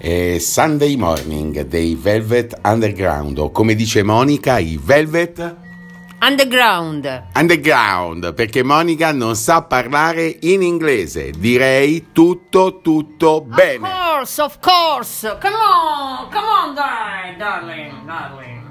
eh, Sunday Morning dei Velvet Underground o come dice Monica i Velvet Underground. Underground perché Monica non sa parlare in inglese direi tutto tutto bene Of course, of course. Come on, come on, dai, darling, darling.